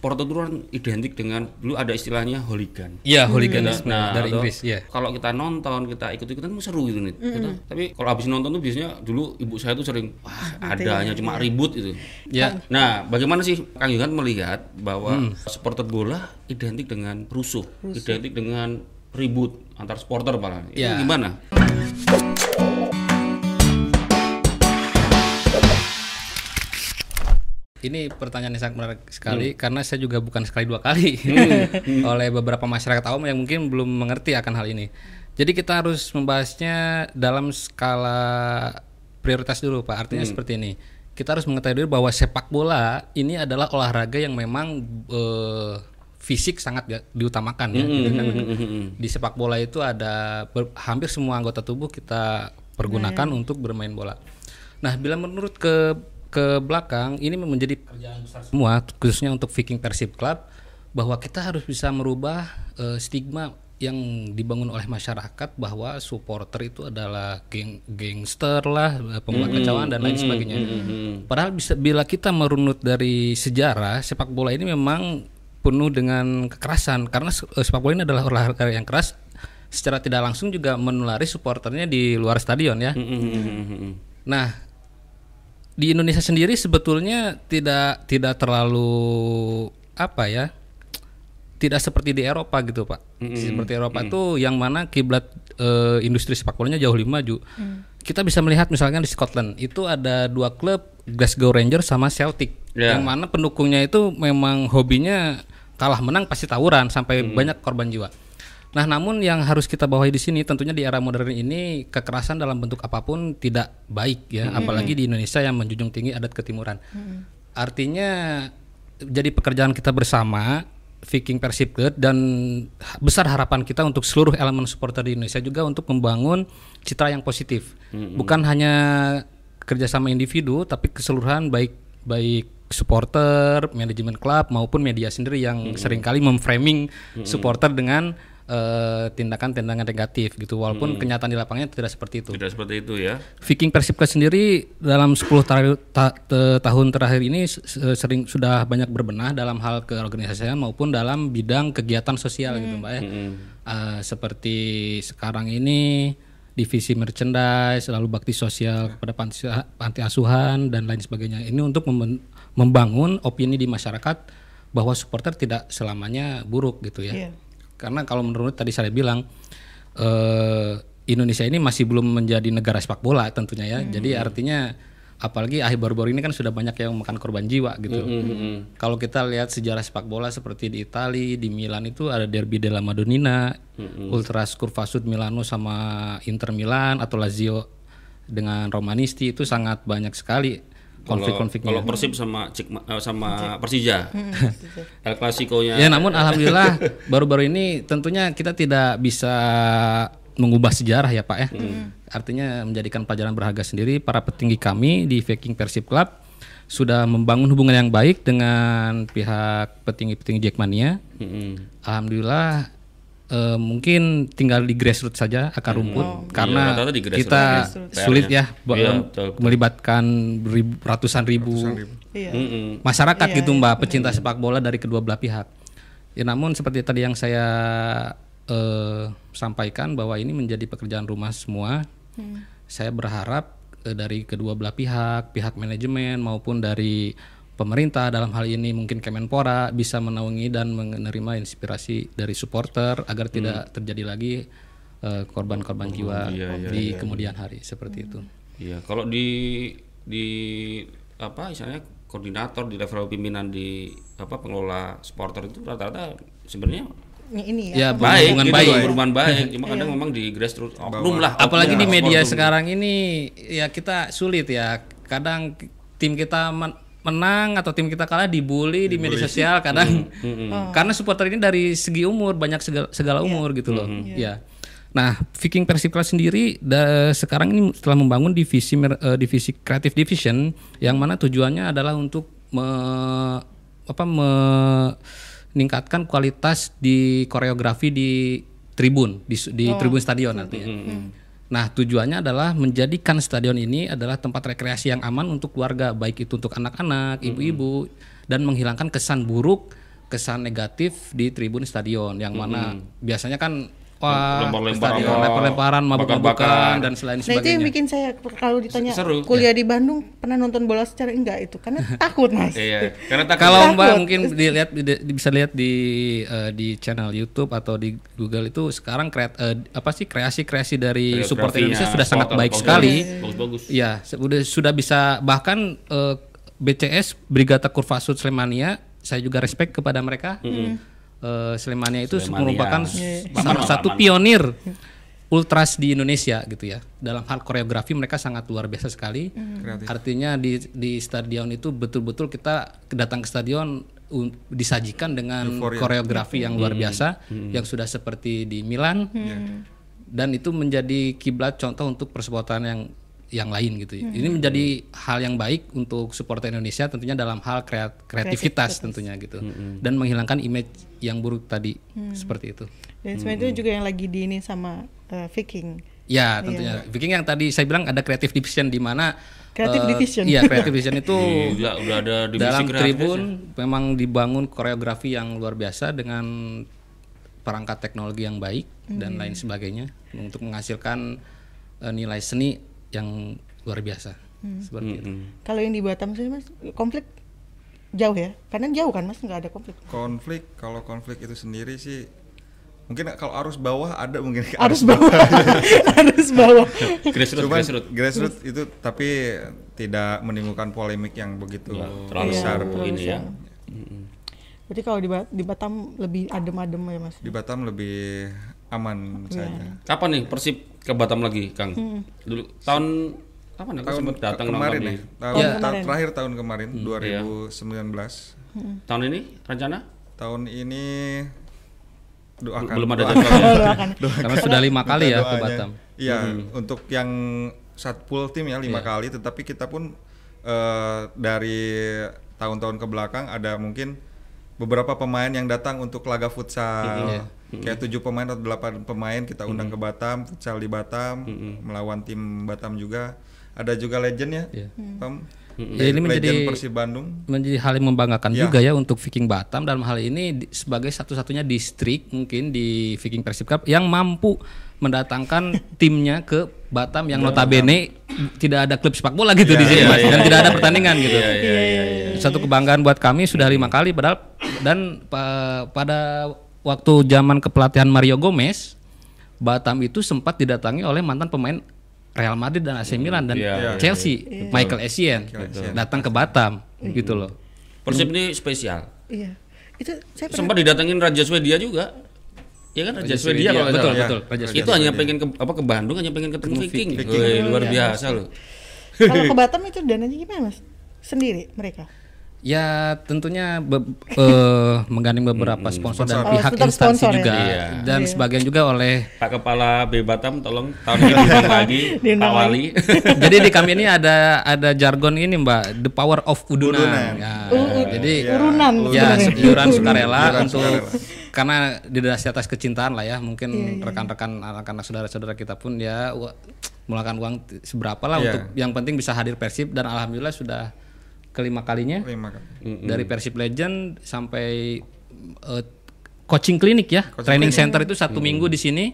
supporter itu kan identik dengan dulu ada istilahnya hooligan. Iya, hooliganisme Nah, dari atau Inggris, ya. Kalau kita nonton, kita ikut-ikutan tuh seru gitu nih. Gitu. Tapi kalau habis nonton tuh biasanya dulu ibu saya tuh sering wah adanya cuma ribut itu. Ya. Nah, bagaimana sih Kang Yohan melihat bahwa supporter bola identik dengan rusuh, identik dengan ribut antar supporter malah. Itu Ya. gimana? Ini pertanyaan yang sangat menarik sekali karena saya juga bukan sekali dua kali oleh beberapa masyarakat awam yang mungkin belum mengerti akan hal ini. Jadi kita harus membahasnya dalam skala prioritas dulu, Pak. Artinya seperti ini. Kita harus mengetahui dulu bahwa sepak bola ini adalah olahraga yang memang eh, fisik sangat ga- diutamakan ya. gitu kan. Di sepak bola itu ada ber- hampir semua anggota tubuh kita pergunakan untuk bermain bola. Nah, bila menurut ke ke belakang ini menjadi pekerjaan besar semua. khususnya untuk Viking Persib Club bahwa kita harus bisa merubah eh, stigma yang dibangun oleh masyarakat bahwa supporter itu adalah geng gangster lah, eh, pembuat kecewaan dan lain sebagainya. Padahal bisa bila kita merunut dari sejarah sepak bola ini memang penuh dengan kekerasan. Karena eh, sepak bola ini adalah olahraga yang keras secara tidak langsung juga menulari supporternya di luar stadion ya. Nah, di Indonesia sendiri sebetulnya tidak tidak terlalu apa ya? Tidak seperti di Eropa gitu, Pak. Seperti Eropa tuh yang mana kiblat eh, industri sepak bolanya jauh lebih maju. Kita bisa melihat misalkan di Scotland itu ada dua klub Glasgow Rangers sama Celtic. Ya. Yang mana pendukungnya itu memang hobinya kalah menang pasti tawuran sampai banyak korban jiwa. Nah, namun yang harus kita bawahi di sini tentunya di era modern ini kekerasan dalam bentuk apa pun tidak baik ya, apalagi di Indonesia yang menjunjung tinggi adat ketimuran. Artinya jadi pekerjaan kita bersama Viking Persib Club dan besar harapan kita untuk seluruh elemen supporter di Indonesia juga untuk membangun citra yang positif. Bukan hanya kerjasama individu tapi keseluruhan baik baik supporter, manajemen klub maupun media sendiri yang sering kali memframing supporter dengan eh, tindakan-tindakan negatif gitu walaupun kenyataan di lapangnya tidak seperti itu. Tidak seperti itu ya. Viking Persib Club sendiri dalam 10 ta- ta- te- tahun terakhir ini sering sudah banyak berbenah dalam hal keorganisasian maupun dalam bidang kegiatan sosial gitu Mbak ya. Eh, seperti sekarang ini divisi merchandise, lalu bakti sosial kepada panti, panti asuhan dan lain sebagainya. Ini untuk membangun opini di masyarakat bahwa supporter tidak selamanya buruk gitu ya. Iya. Karena kalau menurut tadi saya bilang eh, Indonesia ini masih belum menjadi negara sepak bola tentunya ya. Jadi artinya apalagi akhir baru-baru ini kan sudah banyak yang makan korban jiwa gitu. Kalau kita lihat sejarah sepak bola seperti di Italia, di Milan itu ada Derby della Madonnina, Ultras Curva Sud Milano sama Inter Milan atau Lazio dengan Romanisti itu sangat banyak sekali konflik-konfliknya. Kalau Persib sama Cik, eh, sama Persija. El Clasico-nya Ya namun alhamdulillah baru-baru ini tentunya kita tidak bisa mengubah sejarah ya Pak ya. Artinya menjadikan pelajaran berharga sendiri para petinggi kami di Viking Persib Club sudah membangun hubungan yang baik dengan pihak petinggi-petinggi Jackmania. Mm-mm. Alhamdulillah eh, mungkin tinggal di grassroots saja akar rumput. Karena Iya, di kita sulit ya Iya, betul, melibatkan ribu- ratusan ribu Iya. Mm-mm. masyarakat gitu mbak pecinta sepak bola dari kedua belah pihak. Ya namun seperti tadi yang saya eh, sampaikan bahwa ini menjadi pekerjaan rumah semua saya berharap eh, dari kedua belah pihak pihak manajemen maupun dari pemerintah dalam hal ini mungkin Kemenpora bisa menaungi dan menerima inspirasi dari supporter agar tidak terjadi lagi eh, korban-korban jiwa iya, iya, di kemudian hari seperti itu. Iya, kalau di di apa istilahnya koordinator di level pimpinan di apa pengelola supporter itu rata-rata sebenarnya Ini- ya ya. baik, berhubungan gitu, baik. berhubungan baik. Cuma kadang memang di grassroots oknum lah. apalagi oknum di media sekarang ini ya kita sulit ya. Kadang tim kita menang atau tim kita kalah dibully di media sosial kadang. Karena supporter ini dari segi umur banyak segala, segala umur gitu loh. Ya nah Viking Persib Club sendiri da- sekarang ini setelah membangun divisi eh, divisi creative division yang mana tujuannya adalah untuk me- apa meningkatkan kualitas di koreografi di tribun di, di tribun stadion nantinya. Nah, tujuannya adalah menjadikan stadion ini adalah tempat rekreasi yang aman untuk keluarga, baik itu untuk anak-anak, ibu-ibu, dan menghilangkan kesan buruk kesan negatif di tribun stadion yang mana biasanya kan wah apa, lempar-lemparan mabuk-mabukan bakar-bakar. dan selain Nah itu yang sebagainya. bikin saya kalau ditanya Seru. kuliah di Bandung pernah nonton bola secara enggak itu karena takut mas. Iya, karena takut Kalau Takut. Mbak mungkin dilihat di- bisa lihat di eh, di channel YouTube atau di Google itu sekarang kreat, eh, apa sih kreasi-kreasi dari supporter Indonesia sudah sangat baik bagus. sekali. Bagus-bagus. Iya, sudah sudah bisa bahkan eh, BCS Brigata Kurvasud Slemania saya juga respect kepada mereka. Eh, Slemania itu Slemania. merupakan Iya. salah satu pionir ultras di Indonesia gitu ya. Dalam hal koreografi mereka sangat luar biasa sekali. Kreatif. Artinya di di stadion itu betul-betul kita datang ke stadion disajikan dengan koreografi yang luar biasa yang sudah seperti di Milan. Dan itu menjadi kiblat contoh untuk persupportan yang yang lain gitu. ya. Ini menjadi hal yang baik untuk supporter Indonesia tentunya dalam hal kreat- kreativitas tentunya gitu. Dan menghilangkan image yang buruk tadi seperti itu. Dan sebenarnya itu juga yang lagi diinin sama eh, Viking. Ya tentunya. Viking yang tadi saya bilang ada creative division di mana Creative eh, division. Iya creative division itu Gila, udah ada divisi dalam kreatif tribun memang dibangun koreografi yang luar biasa dengan perangkat teknologi yang baik dan lain sebagainya untuk menghasilkan eh, nilai seni yang luar biasa seperti itu. Kalau yang di Batam sih mas konflik jauh ya? Karena jauh kan mas nggak ada konflik. konflik kalau konflik itu sendiri sih mungkin kalau arus bawah ada mungkin Harus bawah, harus bawah. Grassroots, Cuman grassroots. grassroots itu tapi tidak menimbulkan polemik yang begitu Nggak terlalu besar. terlalu ini ya. Berarti kalau di, Ba- di Batam lebih adem-adem ya mas? Di Batam lebih aman saja. Kapan nih Persib ke Batam lagi, Kang? Dulu tahun apa nih? Tahun datang kemarin nonton ya. nih. Tahun, Ya. tahun Kemarin. terakhir tahun kemarin iya. 2019. Tahun ini rencana? Tahun ini doakan Belum ada doakan. jadwal. Doakan. Karena sudah lima kali ya ke. Batam. Iya, untuk yang satpol tim ya lima kali, tetapi kita pun eh, dari tahun-tahun ke belakang ada mungkin beberapa pemain yang datang untuk laga futsal. Kayak tujuh pemain atau delapan pemain kita undang ke Batam, futsal di Batam, melawan tim Batam juga. Ada juga legend ya, Iya. Pam? Ya, ini menjadi- Persib Bandung. menjadi hal yang membanggakan Ya. juga ya untuk Viking Batam dalam hal ini di- sebagai satu-satunya distrik mungkin di Viking Persib Cup yang mampu mendatangkan timnya ke Batam yang notabene tidak ada klub sepak bola gitu di sini iya, Mas, iya, dan iya, tidak ada iya. pertandingan gitu. Iya, iya, iya, iya. Satu kebanggaan buat kami sudah lima kali padahal dan pa- pada waktu zaman kepelatihan Mario Gomez Batam itu sempat didatangi oleh mantan pemain Real Madrid dan AC Milan dan Iya, iya, Chelsea Michael Essien datang ke Batam gitu loh. Persib ini spesial. Iya. Itu saya pernah Sempat didatengin Raja Swedia juga. Ya kan Raja, Swedia, kalau nggak betul salah. betul Ya, Raja Raja Itu hanya pengen ke apa ke Bandung hanya pengen ketemu Viking. Wih, luar biasa loh. kalau ke Batam itu dananya gimana mas? Sendiri mereka? Ya tentunya be- eh, menggandeng beberapa sponsor dan Oh, pihak sponsor instansi sponsor ya? juga Iya. dan sebagian juga oleh Pak Kepala B Batam tolong tahun ini lagi Pak Wali. jadi di kami ini ada ada jargon ini Mbak the power of udunan. Udunan. Ya, U- jadi urunan ya iuran sukarela untuk sukarela. karena didasari atas kecintaan lah ya mungkin Iya, rekan-rekan anak-anak saudara-saudara kita pun ya mengeluarkan uang seberapa lah Iya. untuk yang penting bisa hadir Persib dan alhamdulillah sudah kelima kalinya Lima kali. dari Persib Legend sampai eh, coaching klinik ya training center itu satu minggu di sini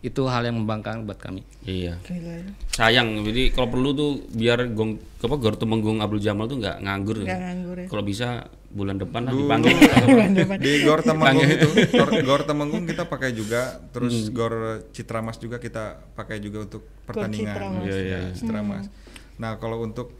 itu hal yang membanggakan buat kami Iya. Gila. Sayang, jadi kalau perlu tuh biar gong apa Gor Temenggung Abdul Jamal tuh nggak nganggur. Nggak nganggur ya. Kalau bisa bulan depan lah dipanggil. di Gor Temenggung itu Gor, Gor Temenggung kita pakai juga terus Gor Citramas juga kita pakai juga untuk pertandingan Citramas. Iya, iya. Citramas. nah kalau untuk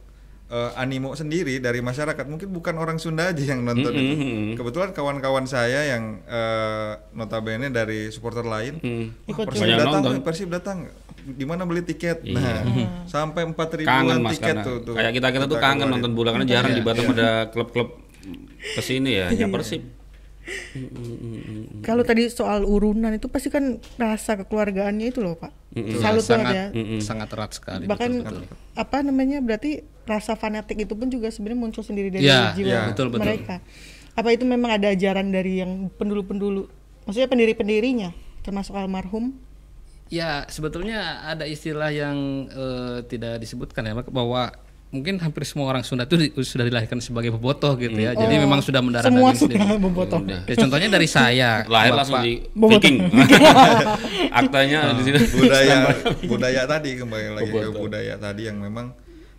eh, animo sendiri dari masyarakat mungkin bukan orang Sunda aja yang nonton itu kebetulan kawan-kawan saya yang eh, notabene dari supporter lain Hmm. Wah, Ikut Persib Banyak datang, nonton. Persib datang. Di mana beli tiket? Nah, sampai empat Kangen ribuan mas tiket karena tuh, tuh. kayak kita kita tuh kangen keluarin. nonton bola karena jarang di Batam ada klub-klub ke sini ya, Iya. hanya Persib. Kalau tadi soal urunan itu pasti kan rasa kekeluargaannya itu loh pak. Selalu tuh sangat ada. sangat erat sekali Bahkan betul, betul. apa namanya berarti rasa fanatik itu pun juga sebenarnya muncul sendiri dari Ya, jiwa ya, betul, betul. mereka. Apa itu memang ada ajaran dari yang pendulu-pendulu? Maksudnya pendiri-pendirinya termasuk almarhum? Ya sebetulnya ada istilah yang eh, tidak disebutkan ya bahwa mungkin hampir semua orang Sunda itu di- sudah dilahirkan sebagai bobotoh gitu ya. Jadi memang sudah mendarah Oh, Semua daging sudah sendiri. bobotoh. Ya, contohnya dari saya, lahir Bapak. langsung di Bobotoh. Viking. Aktanya di sini. budaya budaya tadi kembali lagi ke budaya tadi yang memang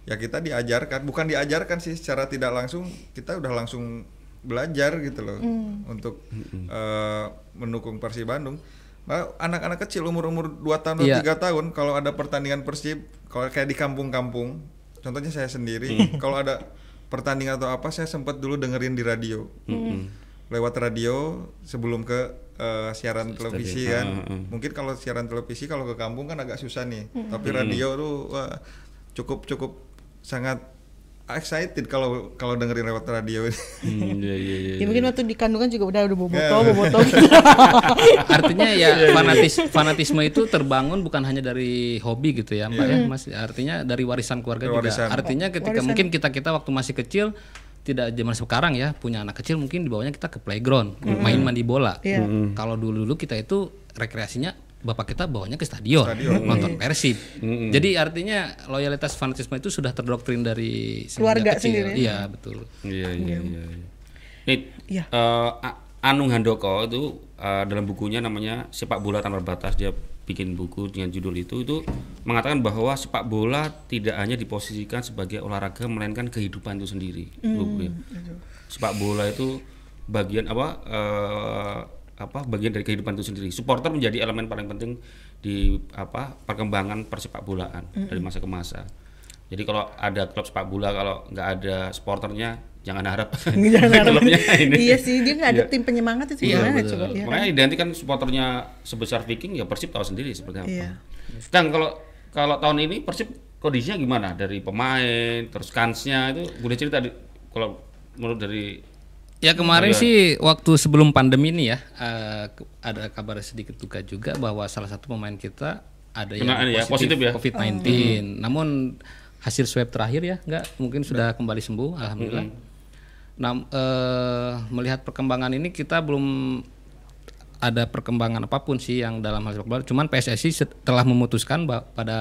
ya kita diajarkan bukan diajarkan sih secara tidak langsung kita udah langsung belajar gitu loh untuk eh, mendukung Persib Bandung Malah anak-anak kecil umur-umur 2 tahun atau Iya. tiga tahun kalau ada pertandingan Persib kalau kayak di kampung-kampung contohnya saya sendiri kalau ada pertandingan atau apa saya sempat dulu dengerin di radio. Lewat radio sebelum ke eh, siaran televisi kan. Mungkin kalau siaran televisi kalau ke kampung kan agak susah nih. Tapi radio tuh wah, cukup cukup sangat excited kalau kalau dengerin lewat radio ini Hmm, iya, iya, iya. Ya mungkin waktu di kandungan juga udah udah bobotoh, Ya. bobotoh. Artinya ya fanatis fanatisme itu terbangun bukan hanya dari hobi gitu ya, Mbak ya, Mas. Artinya dari warisan keluarga Dari juga. warisan. Artinya ketika mungkin kita-kita waktu masih kecil tidak zaman sekarang ya, punya anak kecil mungkin dibawanya kita ke playground, main mandi bola. Iya. Kalau dulu-dulu kita itu rekreasinya bapak kita bawanya ke stadion, nonton Persib. Jadi artinya loyalitas fanatisme itu sudah terdoktrin dari Keluarga kecil. sendiri ya? Iya, betul. Iya iya iya. iya. Nih, Iya. eh, A- Anung Handoko itu eh, dalam bukunya namanya Sepak Bola Tanpa Batas dia bikin buku dengan judul itu itu mengatakan bahwa sepak bola tidak hanya diposisikan sebagai olahraga melainkan kehidupan itu sendiri. Bukunya. Sepak bola itu bagian apa eh, apa bagian dari kehidupan itu sendiri. Supporter menjadi elemen paling penting di apa perkembangan persepak bolaan dari masa ke masa. Jadi kalau ada klub sepak bola kalau nggak ada supporternya jangan harap Jangan harap. ini. iya sih, dia nggak ada tim penyemangat itu Iya, gimana coba ya. Makanya identik kan supporternya sebesar Viking ya Persib tahu sendiri seperti apa. Iya. Kang kalau kalau tahun ini Persib kondisinya gimana dari pemain terus kansnya itu boleh cerita di, kalau menurut dari Ya kemarin sih waktu sebelum pandemi ini ya ke- ada kabar sedikit duka juga bahwa salah satu pemain kita ada yang Kena ini ya, positif ya? COVID-19. Namun hasil swab terakhir ya enggak mungkin sudah kembali sembuh alhamdulillah. Nah, eh, melihat perkembangan ini kita belum ada perkembangan apa pun sih yang dalam hal sepak bola. Cuman PSSI telah memutuskan pada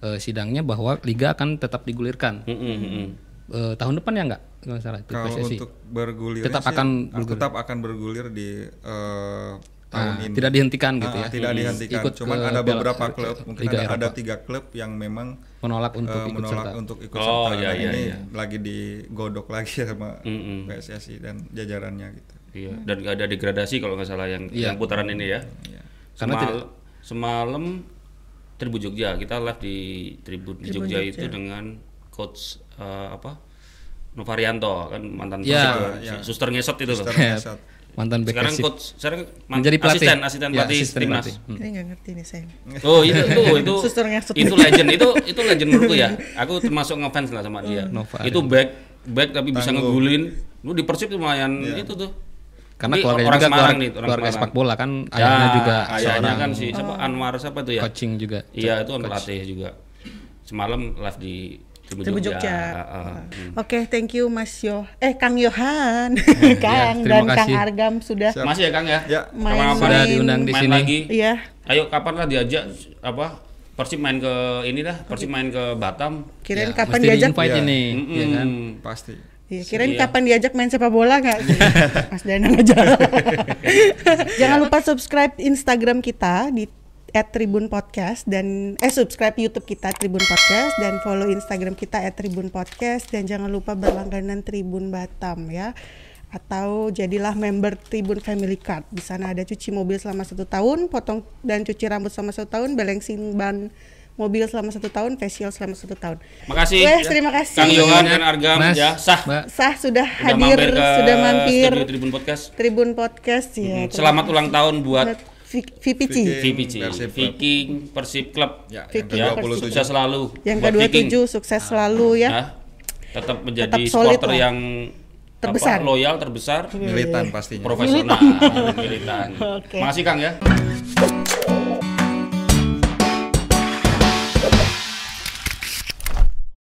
eh, sidangnya bahwa liga akan tetap digulirkan. Mm, mm, mm, mm. Eh, tahun depan ya enggak? Kalau nggak salah kalau PSSI. untuk bergulir Tetap akan bergulir. tetap akan bergulir di eh, tahun Ah, ini tidak dihentikan gitu Ah, ya. tidak dihentikan Ikut cuman ada beberapa klub mungkin Liga ada, ada tiga klub yang memang menolak untuk eh, ikut menolak serta. untuk ikut Oh, serta iya, Dan iya, ini iya. lagi digodok lagi sama Mm-mm. PSSI dan jajarannya gitu Iya, dan nggak ada degradasi kalau nggak salah yang, Iya. yang putaran ini ya. Iya. Karena Semal- tidak- semalam Tribun Jogja kita live di Tribun, di Jogja, itu dengan coach eh, apa Novarianto kan mantan Iya. si suster ngesot itu loh. Suster Ya, ngesot. mantan back Sekarang coach sekarang man- Menjadi pelatih. asisten asisten Ya, pelatih asisten timnas. pelatih. Hmm. Ini nggak ngerti nih saya. Oh itu itu itu Suster ngesot. itu legend itu itu legend menurutku ya. Aku termasuk ngefans lah sama dia. Nova itu back back tapi bisa Tangguh. ngegulin. Lu di Persib lumayan itu tuh. Karena keluarga orang juga Semarang keluarga, nih, orang keluarga Semarang. sepak bola kan Ya, ayahnya juga ayahnya seorang kan si siapa Anwar siapa tuh ya? coaching juga. Iya itu kan pelatih juga. Semalam live di Tribun Tribun Jogja. Jogja. Ah, ah. Hmm. Oke, thank you Mas Yo. Eh Kang Yohan, Kang terima dan Kang kasih. Argam sudah Siap. Masih ya Kang ya? Ya. Main- Sudah diundang di main sini. lagi. Iya. Ayo kapan lah diajak apa? Persib main ke ini dah, Persib main ke Batam. Kirain Ya, kapan mesti diajak? di-invite Iya. ini, Mm-mm. ya kan? pasti Iya, kirain Iya. kapan diajak main sepak bola nggak sih? Mas Danang aja. Jangan lupa subscribe Instagram kita di @tribun podcast dan eh subscribe YouTube kita Tribun Podcast dan follow Instagram kita @tribun podcast dan jangan lupa berlangganan Tribun Batam ya atau jadilah member Tribun Family Card di sana ada cuci mobil selama satu tahun potong dan cuci rambut selama satu tahun balancing ban mobil selama satu tahun facial selama satu tahun Makasih. Wes, terima kasih. Kang Yohan dan Argam Mas, ya sah. Mbak. sah sudah Udah hadir mampir ke sudah mampir Tribun Podcast. Tribun Podcast ya. Hmm, Selamat ulang tahun buat VPC. VPC. Viking Persib Club. ya Viking yang Ya, Persib. ke-27 sukses selalu. yang buat Viking. ke-27 sukses selalu ya. Ya, tetap menjadi Tetap solid supporter lah. yang Terbesar. apa, loyal, terbesar, militan pastinya profesional, militan. Oke. Makasih Kang ya.